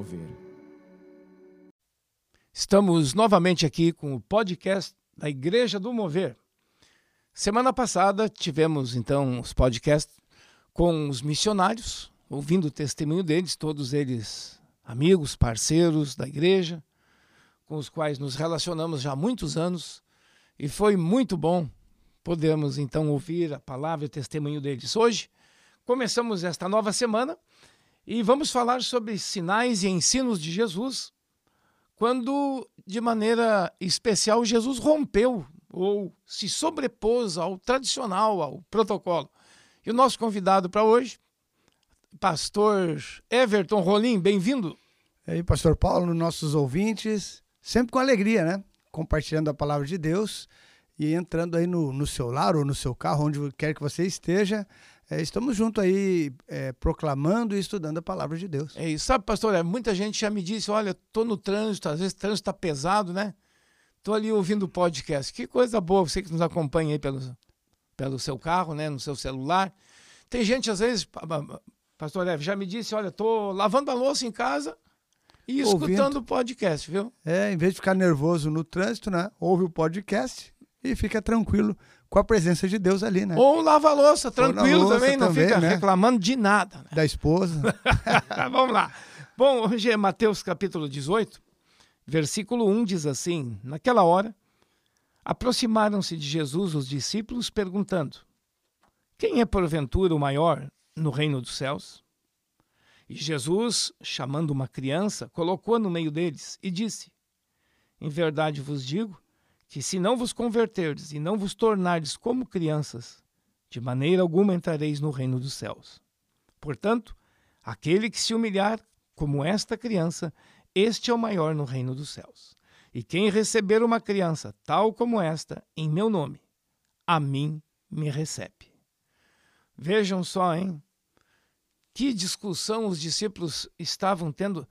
Mover. Estamos novamente aqui com o podcast da Igreja do Mover. Semana passada tivemos então os podcasts com os missionários, ouvindo o testemunho deles, todos eles amigos, parceiros da igreja, com os quais nos relacionamos já há muitos anos, e foi muito bom podermos então ouvir a palavra e o testemunho deles. Hoje começamos esta nova semana e vamos falar sobre sinais e ensinos de Jesus, quando de maneira especial Jesus rompeu ou se sobrepôs ao tradicional, ao protocolo. E o nosso convidado para hoje, pastor Everton Rolim, bem-vindo. E aí, pastor Paulo, nossos ouvintes, sempre com alegria, né? Compartilhando a palavra de Deus e entrando aí no, no seu lar ou no seu carro, onde quer que você esteja, é, estamos juntos aí é, proclamando e estudando a palavra de Deus. É isso. Sabe, pastor, é, muita gente já me disse, olha, tô no trânsito, às vezes o trânsito está pesado, né? Tô ali ouvindo o podcast. Que coisa boa, você que nos acompanha aí pelo, pelo seu carro, né, no seu celular. Tem gente, às vezes, pastor Eve, já me disse, olha, tô lavando a louça em casa e escutando o podcast, viu? É, em vez de ficar nervoso no trânsito, né? Ouve o podcast e fica tranquilo com a presença de Deus ali, né? Ou lava a louça, tranquilo louça também, não também, fica né? reclamando de nada. Né? Da esposa. Vamos lá. Bom, hoje é Mateus capítulo 18, versículo 1 diz assim: Naquela hora, aproximaram-se de Jesus os discípulos, perguntando: Quem é porventura o maior no reino dos céus? E Jesus, chamando uma criança, colocou-a no meio deles e disse: Em verdade vos digo que se não vos converterdes e não vos tornardes como crianças, de maneira alguma entrareis no reino dos céus. Portanto, aquele que se humilhar como esta criança, este é o maior no reino dos céus. E quem receber uma criança tal como esta, em meu nome, a mim me recebe. Vejam só, hein? Que discussão os discípulos estavam tendo.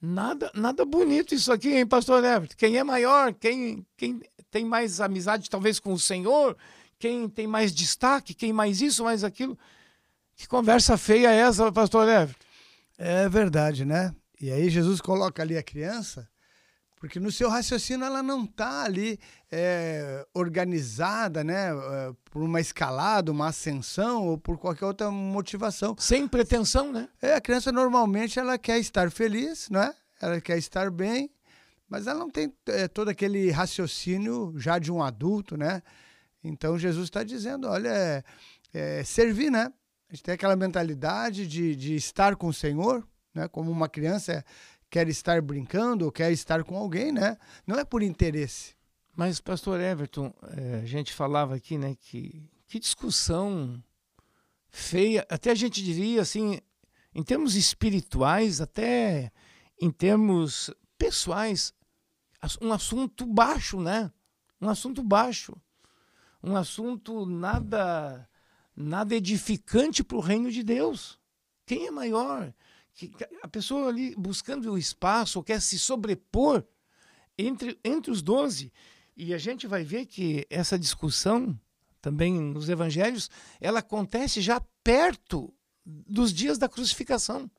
Nada, nada bonito isso aqui, hein, pastor Everett? Quem é maior, quem, quem tem mais amizade talvez com o Senhor, quem tem mais destaque, quem mais isso, mais aquilo. Que conversa feia é essa, pastor Everton? É verdade, né? E aí Jesus coloca ali a criança, porque no seu raciocínio ela não está ali é, organizada, né? É, por uma escalada, uma ascensão ou por qualquer outra motivação. Sem pretensão, né? É, a criança normalmente ela quer estar feliz, né? Ela quer estar bem mas ela não tem é, todo aquele raciocínio já de um adulto, né? Então Jesus está dizendo, olha, é, é, servir, né? A gente tem aquela mentalidade de, de estar com o Senhor, né? Como uma criança quer estar brincando ou quer estar com alguém, né? Não é por interesse. Mas, pastor Everton, é, a gente falava aqui, né, que, que discussão feia, até a gente diria assim, em termos espirituais, até em termos pessoais, um assunto baixo, né? Um assunto baixo. Um assunto nada nada edificante para o reino de Deus. Quem é maior? A pessoa ali buscando o espaço, quer se sobrepor entre, entre os doze. E a gente vai ver que essa discussão, também nos evangelhos, ela acontece já perto dos dias da crucificação.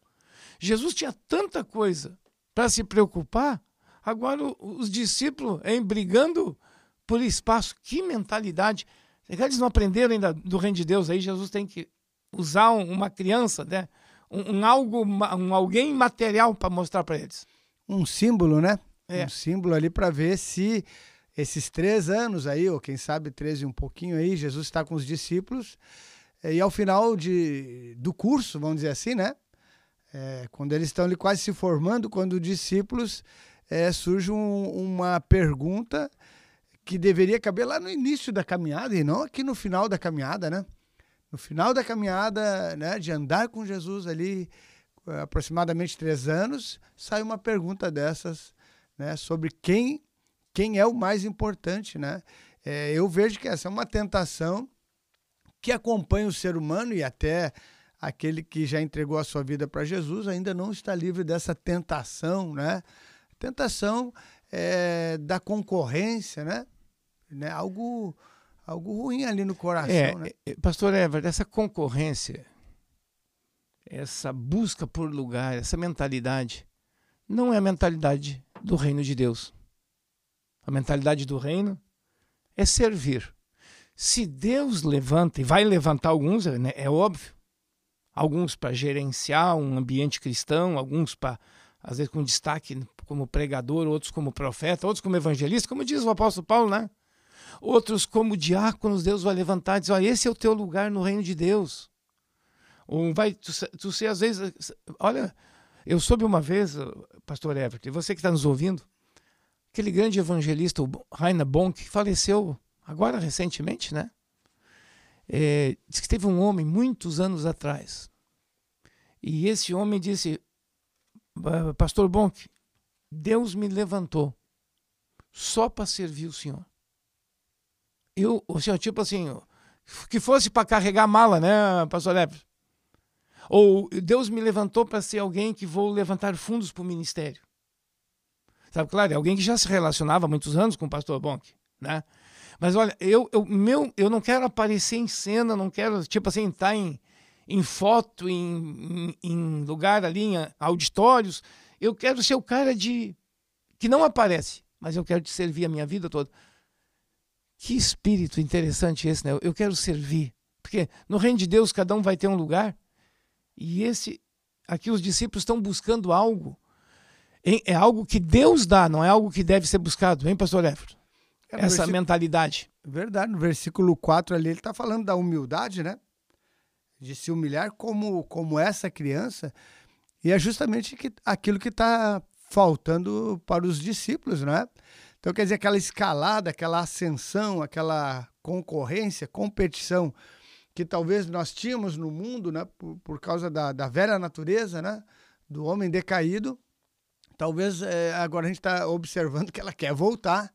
Jesus tinha tanta coisa para se preocupar Agora, os discípulos em brigando por espaço. Que mentalidade. Eles não aprenderam ainda do reino de Deus. Aí Jesus tem que usar uma criança, né? Um, um algo, um alguém material para mostrar para eles. Um símbolo, né? É. Um símbolo ali para ver se esses três anos aí, ou quem sabe três e um pouquinho aí, Jesus está com os discípulos. E ao final de, do curso, vamos dizer assim, né? É, quando eles estão ali quase se formando, quando os discípulos é, surge um, uma pergunta que deveria caber lá no início da caminhada e não aqui no final da caminhada, né? No final da caminhada, né, de andar com Jesus ali aproximadamente três anos, sai uma pergunta dessas, né, sobre quem quem é o mais importante, né? É, eu vejo que essa é uma tentação que acompanha o ser humano e até aquele que já entregou a sua vida para Jesus ainda não está livre dessa tentação, né? Tentação é, da concorrência, né? né? Algo, algo ruim ali no coração. É, né? É, pastor Everett, essa concorrência essa busca por lugar, essa mentalidade, não é a mentalidade do reino de Deus. A mentalidade do reino é servir. Se Deus levanta, e vai levantar alguns, né, é óbvio, alguns para gerenciar um ambiente cristão, alguns para, às vezes, com destaque como pregador, outros como profeta, outros como evangelista, como diz o apóstolo Paulo, né? Outros como diáconos, Deus vai levantar e dizer: olha, esse é o teu lugar no reino de Deus. Ou vai, tu, tu sei, às vezes, olha, eu soube uma vez, pastor Everett, e você que está nos ouvindo, aquele grande evangelista, o Rainer Bonk, que faleceu agora recentemente, né? É, diz que teve um homem muitos anos atrás. E esse homem disse: Pastor Bonk, Deus me levantou só para servir o Senhor. Eu, o Senhor, tipo assim, que fosse para carregar mala, né, Pastor Leves? Ou Deus me levantou para ser alguém que vou levantar fundos para o ministério. Sabe, claro, é alguém que já se relacionava há muitos anos com o pastor Bonk, né? Mas olha, eu, eu, meu, eu não quero aparecer em cena, não quero, tipo assim, estar tá em, em foto, em, em, em lugar ali, em auditórios. Eu quero ser o cara de que não aparece, mas eu quero te servir a minha vida toda. Que espírito interessante esse, né? Eu quero servir. Porque no reino de Deus cada um vai ter um lugar. E esse aqui os discípulos estão buscando algo. É algo que Deus dá, não é algo que deve ser buscado, hein, pastor Everton? É, Essa mentalidade. Verdade, no versículo 4 ali ele está falando da humildade, né? De se humilhar como, como essa criança. E é justamente que, aquilo que está faltando para os discípulos, não é? Então, quer dizer, aquela escalada, aquela ascensão, aquela concorrência, competição que talvez nós tínhamos no mundo, né, por, por causa da, da velha natureza, né, do homem decaído, talvez é, agora a gente está observando que ela quer voltar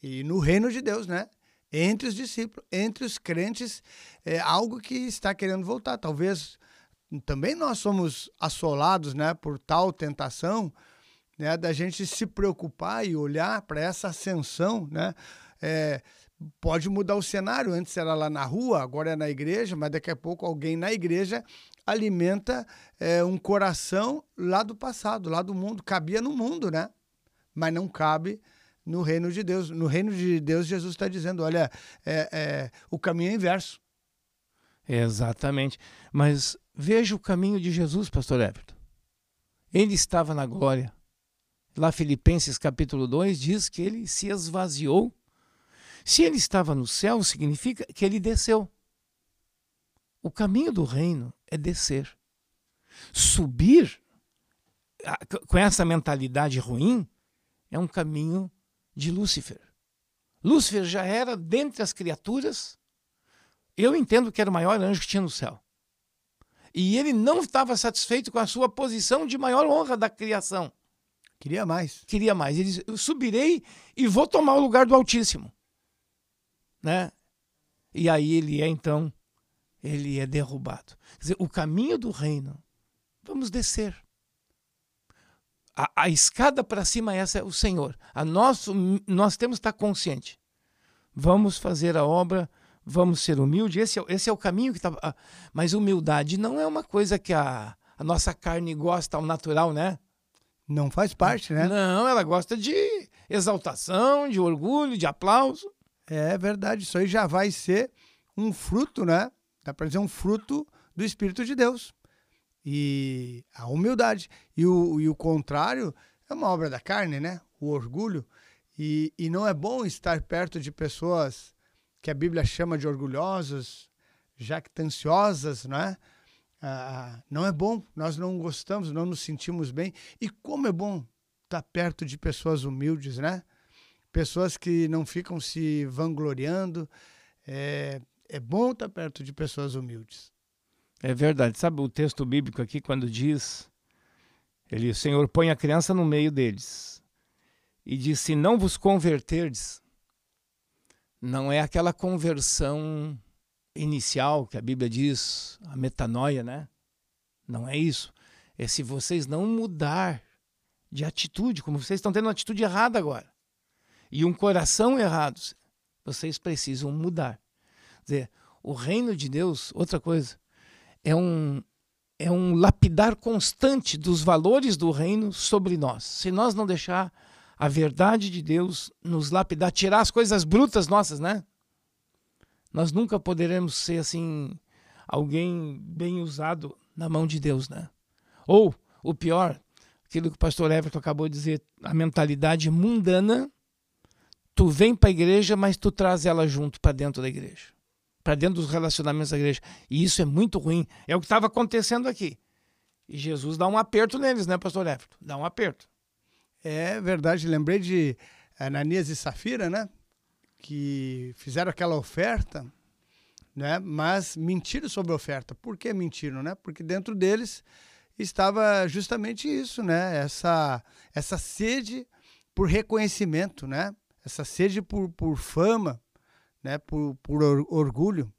e no reino de Deus, né, entre os discípulos, entre os crentes, é algo que está querendo voltar. Talvez também nós somos assolados, né, por tal tentação, né, da gente se preocupar e olhar para essa ascensão, né? É, pode mudar o cenário. Antes era lá na rua, agora é na igreja, mas daqui a pouco alguém na igreja alimenta é, um coração lá do passado, lá do mundo. Cabia no mundo, né? Mas não cabe no reino de Deus. No reino de Deus, Jesus está dizendo: olha, é, é, o caminho é inverso. Exatamente. Mas veja o caminho de Jesus, pastor Everton. Ele estava na glória Lá Filipenses capítulo 2 diz que ele se esvaziou. Se ele estava no céu, significa que ele desceu. O caminho do reino é descer. Subir com essa mentalidade ruim é um caminho de Lúcifer. Lúcifer já era dentre as criaturas, eu entendo que era o maior anjo que tinha no céu. E ele não estava satisfeito com a sua posição de maior honra da criação. Queria mais. Queria mais. Ele disse, eu subirei e vou tomar o lugar do Altíssimo. Né? E aí ele é, então, ele é derrubado. Quer dizer, o caminho do reino, vamos descer. A, a escada para cima essa é o Senhor. A nosso, nós temos que estar consciente. Vamos fazer a obra, vamos ser humildes. Esse é, esse é o caminho que está. Mas humildade não é uma coisa que a, a nossa carne gosta ao natural, né? Não faz parte, né? Não, ela gosta de exaltação, de orgulho, de aplauso. É verdade, isso aí já vai ser um fruto, né? Dá para dizer um fruto do Espírito de Deus. E a humildade. E o, e o contrário é uma obra da carne, né? O orgulho. E, e não é bom estar perto de pessoas que a Bíblia chama de orgulhosas, jactanciosas, né? Ah, não é bom, nós não gostamos, não nos sentimos bem. E como é bom estar perto de pessoas humildes, né? Pessoas que não ficam se vangloriando. É, é bom estar perto de pessoas humildes. É verdade. Sabe o texto bíblico aqui quando diz, ele, o Senhor põe a criança no meio deles e diz: se não vos converterdes, não é aquela conversão inicial que a Bíblia diz, a metanoia, né? Não é isso. É se vocês não mudar de atitude, como vocês estão tendo uma atitude errada agora, e um coração errado, vocês precisam mudar. Quer dizer, o reino de Deus, outra coisa, é um, é um lapidar constante dos valores do reino sobre nós. Se nós não deixar a verdade de Deus nos lapidar, tirar as coisas brutas nossas, né? Nós nunca poderemos ser assim alguém bem usado na mão de Deus, né? Ou o pior, aquilo que o pastor Everton acabou de dizer, a mentalidade mundana, tu vem para a igreja, mas tu traz ela junto para dentro da igreja, para dentro dos relacionamentos da igreja. E isso é muito ruim. É o que estava acontecendo aqui. E Jesus dá um aperto neles, né, pastor Everton? Dá um aperto. É verdade, lembrei de Ananias e Safira, né? Que fizeram aquela oferta, né? Mas mentiram sobre a oferta. Por que mentiram, né? Porque dentro deles estava justamente isso, né? Essa, essa sede por reconhecimento, né? Essa sede por, por fama, né? Por, por orgulho.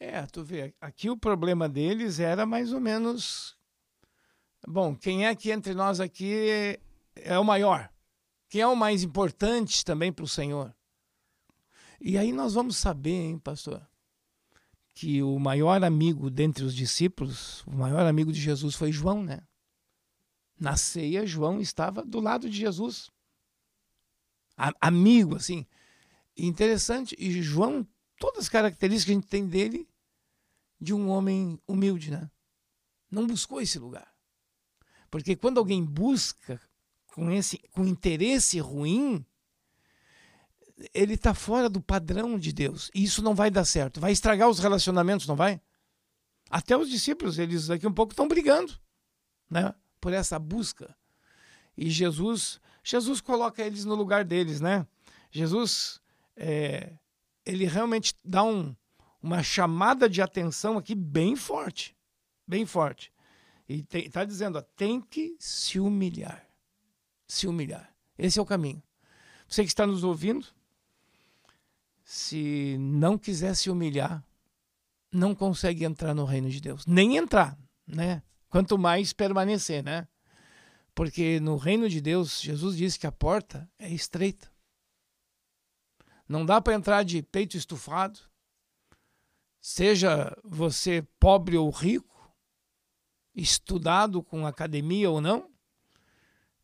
É, tu vê, aqui o problema deles era mais ou menos. Bom, quem é que entre nós aqui é o maior? Quem é o mais importante também para o Senhor? E aí nós vamos saber, hein, pastor, que o maior amigo dentre os discípulos, o maior amigo de Jesus foi João, né? Na ceia, João estava do lado de Jesus. A, amigo, assim. Interessante. E João, todas as características que a gente tem dele, de um homem humilde, né? Não buscou esse lugar. Porque quando alguém busca com esse com interesse ruim, ele está fora do padrão de Deus. E isso não vai dar certo. Vai estragar os relacionamentos, não vai? Até os discípulos, eles daqui um pouco estão brigando, né? Por essa busca. E Jesus, Jesus coloca eles no lugar deles, né? Jesus, é, ele realmente dá um, uma chamada de atenção aqui bem forte, bem forte. E está dizendo, ó, tem que se humilhar se humilhar. Esse é o caminho. Você que está nos ouvindo, se não quiser se humilhar, não consegue entrar no reino de Deus. Nem entrar, né? Quanto mais permanecer, né? Porque no reino de Deus, Jesus disse que a porta é estreita. Não dá para entrar de peito estufado. Seja você pobre ou rico, estudado com academia ou não,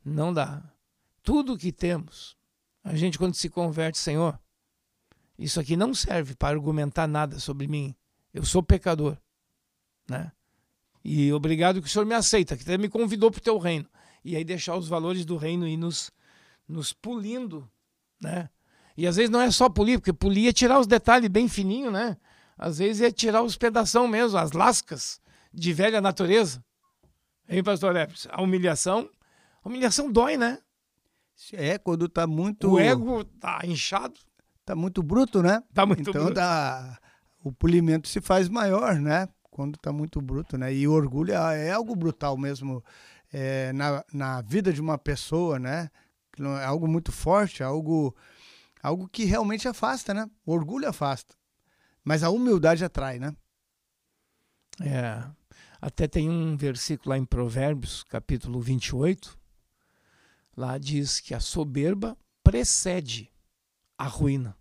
não dá. Tudo que temos, a gente quando se converte, Senhor, isso aqui não serve para argumentar nada sobre mim. Eu sou pecador, né? E obrigado que o Senhor me aceita, que até me convidou para o teu reino. E aí deixar os valores do reino e nos, nos pulindo, né? E às vezes não é só polir, porque polir é tirar os detalhes bem fininho, né? Às vezes é tirar os pedação mesmo, as lascas de velha natureza. Hein, pastor Epes? A humilhação a humilhação dói, né? É, quando tá muito. O ego tá inchado. Tá muito bruto, né? Tá muito então, bruto. Dá... o polimento se faz maior, né? Quando tá muito bruto, né? E o orgulho é, é algo brutal mesmo é, na, na vida de uma pessoa, né? É algo muito forte, algo, algo que realmente afasta, né? O orgulho afasta. Mas a humildade atrai, né? É. Até tem um versículo lá em Provérbios, capítulo 28, Lá diz que a soberba precede a ruína.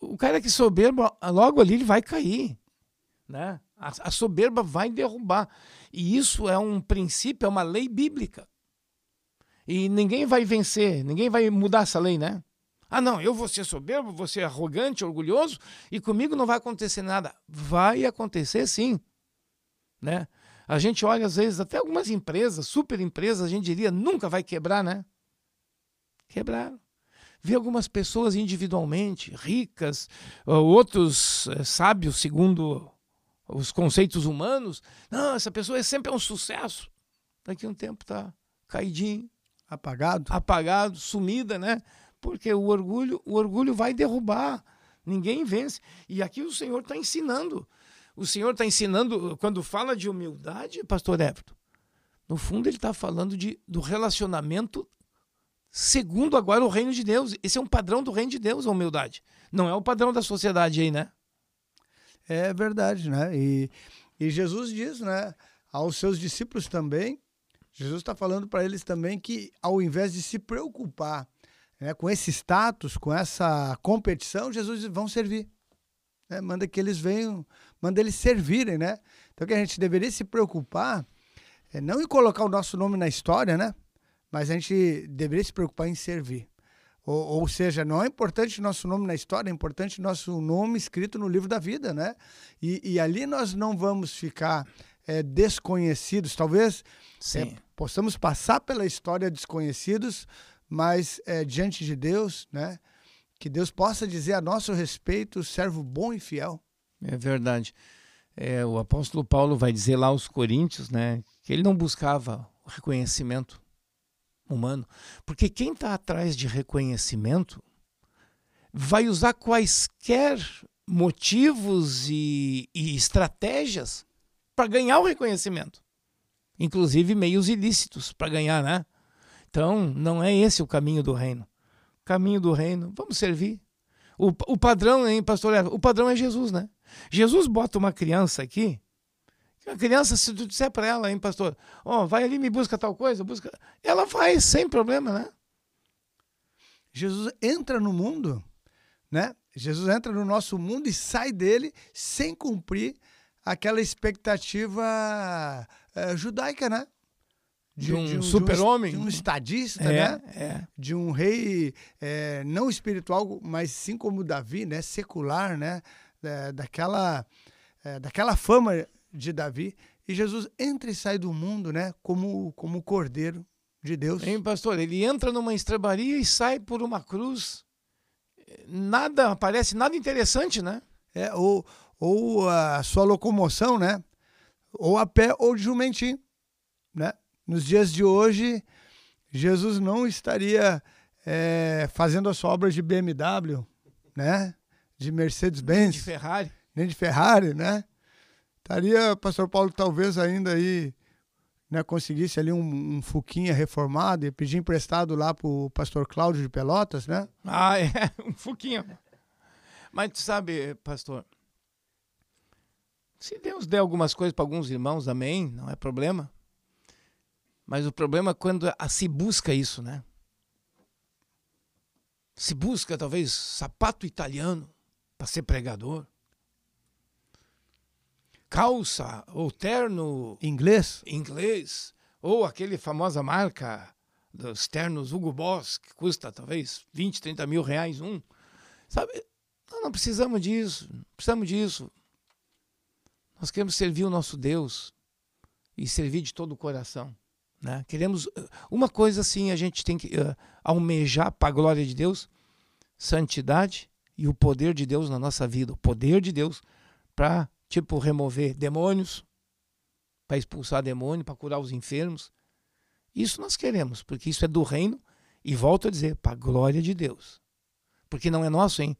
O cara que soberba, logo ali ele vai cair. Né? A, a soberba vai derrubar. E isso é um princípio, é uma lei bíblica. E ninguém vai vencer, ninguém vai mudar essa lei, né? Ah, não, eu vou ser soberbo, vou ser arrogante, orgulhoso, e comigo não vai acontecer nada. Vai acontecer sim. Né? A gente olha, às vezes, até algumas empresas, super empresas, a gente diria, nunca vai quebrar, né? Quebraram. Vê algumas pessoas individualmente, ricas, outros é, sábios, segundo os conceitos humanos. Não, essa pessoa é sempre um sucesso. Daqui a um tempo está caidinho. Apagado? Apagado, sumida, né? Porque o orgulho, o orgulho vai derrubar. Ninguém vence. E aqui o Senhor está ensinando o Senhor está ensinando, quando fala de humildade, pastor Everton, no fundo ele está falando de, do relacionamento segundo agora o reino de Deus. Esse é um padrão do reino de Deus, a humildade. Não é o padrão da sociedade aí, né? É verdade, né? E, e Jesus diz, né, aos seus discípulos também, Jesus está falando para eles também que ao invés de se preocupar né, com esse status, com essa competição, Jesus diz, vão servir. Né? Manda que eles venham manda eles servirem, né? Então que a gente deveria se preocupar é não em colocar o nosso nome na história, né? Mas a gente deveria se preocupar em servir. Ou, ou seja, não é importante nosso nome na história, é importante nosso nome escrito no livro da vida, né? E, e ali nós não vamos ficar é, desconhecidos. Talvez é, possamos passar pela história desconhecidos, mas é, diante de Deus, né? Que Deus possa dizer a nosso respeito, servo bom e fiel. É verdade. É, o apóstolo Paulo vai dizer lá aos Coríntios, né? Que ele não buscava o reconhecimento humano. Porque quem está atrás de reconhecimento vai usar quaisquer motivos e, e estratégias para ganhar o reconhecimento, inclusive meios ilícitos para ganhar, né? Então, não é esse o caminho do reino. Caminho do reino, vamos servir. O, o padrão, hein, pastor? O padrão é Jesus, né? Jesus bota uma criança aqui a criança, se tu disser para ela, hein, pastor, ó, oh, vai ali me busca tal coisa, busca. Ela vai sem problema, né? Jesus entra no mundo, né? Jesus entra no nosso mundo e sai dele sem cumprir aquela expectativa é, judaica, né? De, um, um super-homem. De, um, um estadista, é, né? É. De um rei é, não espiritual, mas sim como Davi, né? Secular, né? Daquela, é, daquela fama de Davi. E Jesus entra e sai do mundo, né? Como, como cordeiro de Deus. Hein, pastor? Ele entra numa estrebaria e sai por uma cruz. Nada, parece nada interessante, né? É, ou, ou a sua locomoção, né? Ou a pé ou de jumentinho, né? Nos dias de hoje, Jesus não estaria é, fazendo a sua obra de BMW, né? De Mercedes-Benz. Nem de Ferrari. Nem de Ferrari, né? Estaria, pastor Paulo, talvez ainda aí, né, conseguisse ali um, um Fuquinha reformado e pedir emprestado lá pro pastor Cláudio de Pelotas, né? Ah, é, um Fuquinha. Mas tu sabe, pastor, se Deus der algumas coisas para alguns irmãos, amém, não é problema. Mas o problema é quando se busca isso, né? Se busca talvez sapato italiano para ser pregador calça ou terno inglês, inglês ou aquele famosa marca dos ternos Hugo Boss que custa talvez 20, 30 mil reais um, sabe? Nós não precisamos disso, não precisamos disso. Nós queremos servir o nosso Deus e servir de todo o coração. Né? Queremos uma coisa assim, a gente tem que uh, almejar para a glória de Deus, santidade e o poder de Deus na nossa vida, o poder de Deus para tipo remover demônios, para expulsar demônio, para curar os enfermos. Isso nós queremos, porque isso é do reino e volto a dizer, para a glória de Deus. Porque não é nosso, hein?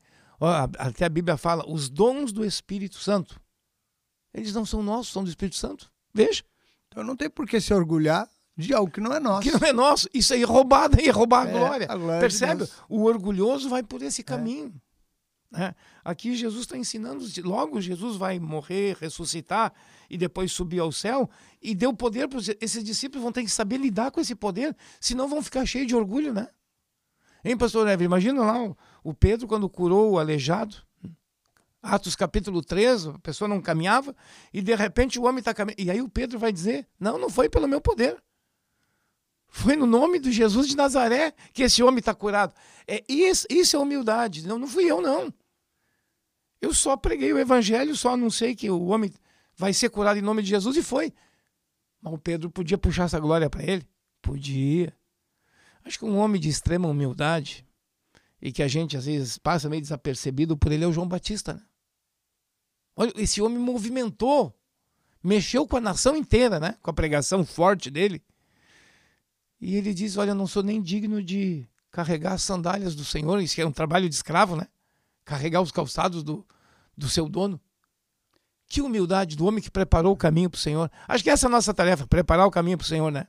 Até a Bíblia fala, os dons do Espírito Santo. Eles não são nossos, são do Espírito Santo. Veja. Então não tem por que se orgulhar de algo que não é nosso. Que não é nosso. Isso aí é roubado, aí é roubar a é, glória. A glória Percebe? De o orgulhoso vai por esse é. caminho. É. Né? Aqui Jesus está ensinando, logo Jesus vai morrer, ressuscitar e depois subir ao céu e deu poder para esses discípulos vão ter que saber lidar com esse poder, senão vão ficar cheios de orgulho, né? Hein, pastor Ever? Imagina lá o Pedro quando curou o aleijado. Atos capítulo 3, a pessoa não caminhava e de repente o homem está caminhando. E aí o Pedro vai dizer: Não, não foi pelo meu poder. Foi no nome de Jesus de Nazaré que esse homem está curado. É isso, isso é humildade. Não, não fui eu, não. Eu só preguei o evangelho, só anunciei que o homem vai ser curado em nome de Jesus e foi. Mas o Pedro podia puxar essa glória para ele? Podia. Acho que um homem de extrema humildade e que a gente às vezes passa meio desapercebido por ele é o João Batista, né? Olha, esse homem movimentou, mexeu com a nação inteira, né? Com a pregação forte dele. E ele diz: Olha, eu não sou nem digno de carregar as sandálias do Senhor. Isso é um trabalho de escravo, né? carregar os calçados do, do seu dono. Que humildade do homem que preparou o caminho para o Senhor. Acho que essa é a nossa tarefa, preparar o caminho para o Senhor, né?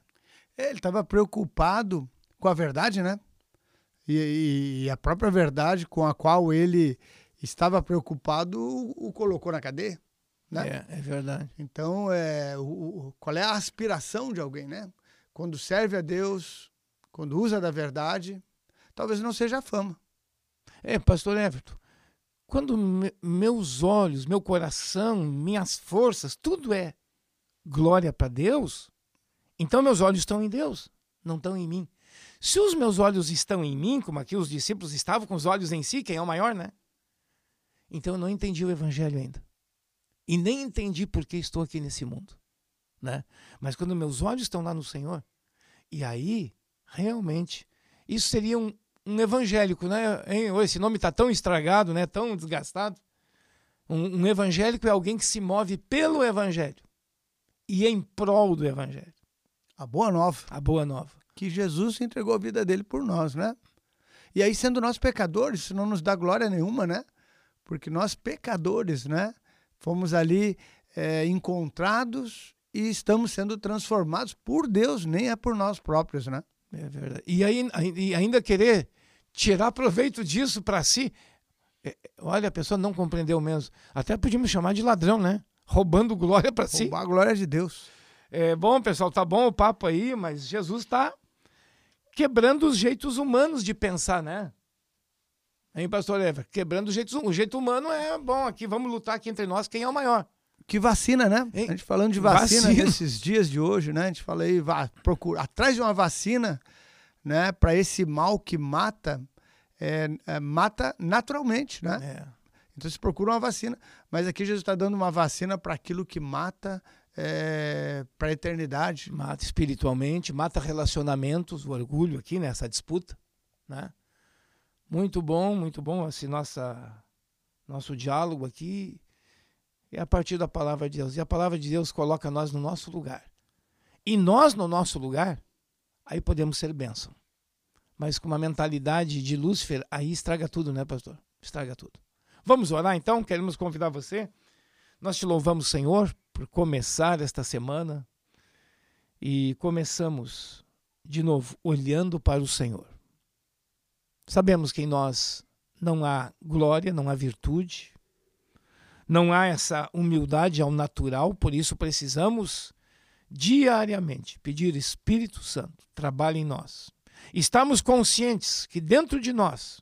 É, ele estava preocupado com a verdade, né? E, e, a própria verdade com a qual ele estava preocupado o, o colocou na cadeia. Né? É, é verdade. Então, é, o, o, qual é a aspiração de alguém, né? Quando serve a Deus, quando usa da verdade, talvez não seja a fama. É, pastor Everton, quando me, meus olhos, meu coração, minhas forças, tudo é glória para Deus, então meus olhos estão em Deus, não estão em mim. Se os meus olhos estão em mim, como aqui os discípulos estavam com os olhos em si, quem é o maior, né? Então eu não entendi o evangelho ainda. E nem entendi por que estou aqui nesse mundo, né? Mas quando meus olhos estão lá no Senhor, e aí, realmente, isso seria um, um evangélico, né? Esse nome está tão estragado, né? Tão desgastado. Um, um evangélico é alguém que se move pelo evangelho e em prol do evangelho. A boa nova. A boa nova que Jesus entregou a vida dele por nós, né? E aí, sendo nós pecadores, isso não nos dá glória nenhuma, né? Porque nós, pecadores, né? Fomos ali é, encontrados e estamos sendo transformados por Deus, nem é por nós próprios, né? É verdade. E, aí, e ainda querer tirar proveito disso para si. É, olha, a pessoa não compreendeu mesmo. Até podíamos chamar de ladrão, né? Roubando glória para si. Roubar a glória de Deus. É, bom, pessoal, tá bom o papo aí, mas Jesus está quebrando os jeitos humanos de pensar, né? Hein, pastor Eva? Quebrando os jeitos, o jeito humano é bom aqui, vamos lutar aqui entre nós, quem é o maior? Que vacina, né? A gente falando de vacina, vacina, nesses dias de hoje, né? A gente fala aí, vá, procura, atrás de uma vacina, né? Para esse mal que mata, é, é, mata naturalmente, né? É. Então se procura uma vacina. Mas aqui Jesus está dando uma vacina para aquilo que mata é, para a eternidade. Mata espiritualmente, mata relacionamentos, o orgulho aqui nessa disputa, né? Muito bom, muito bom esse nossa nosso diálogo aqui é a partir da palavra de Deus. E a palavra de Deus coloca nós no nosso lugar. E nós no nosso lugar, aí podemos ser bênção. Mas com uma mentalidade de Lúcifer, aí estraga tudo, né, pastor? Estraga tudo. Vamos orar então? Queremos convidar você. Nós te louvamos, Senhor, por começar esta semana e começamos de novo olhando para o Senhor. Sabemos que em nós não há glória, não há virtude, não há essa humildade ao natural, por isso precisamos diariamente pedir Espírito Santo, trabalhe em nós. Estamos conscientes que dentro de nós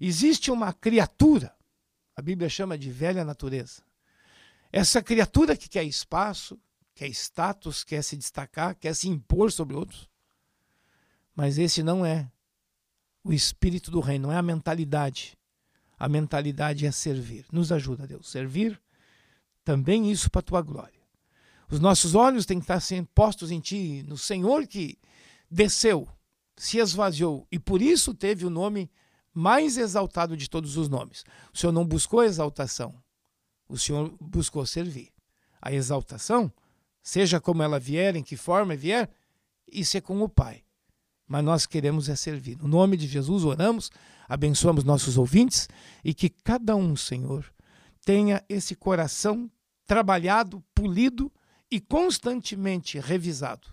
existe uma criatura, a Bíblia chama de velha natureza, essa criatura que quer espaço, quer status, quer se destacar, quer se impor sobre outros. Mas esse não é o espírito do reino, não é a mentalidade. A mentalidade é servir. Nos ajuda, Deus. Servir também isso para a tua glória. Os nossos olhos têm que estar postos em ti, no Senhor que desceu, se esvaziou e por isso teve o nome mais exaltado de todos os nomes. O Senhor não buscou exaltação, o Senhor buscou servir. A exaltação, seja como ela vier, em que forma vier, isso é com o Pai. Mas nós queremos é servir. No nome de Jesus oramos, abençoamos nossos ouvintes e que cada um, Senhor, tenha esse coração trabalhado, polido e constantemente revisado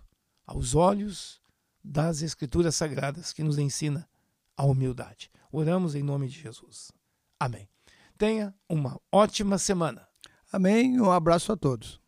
aos olhos das Escrituras Sagradas que nos ensina a humildade. Oramos em nome de Jesus. Amém. Tenha uma ótima semana. Amém. Um abraço a todos.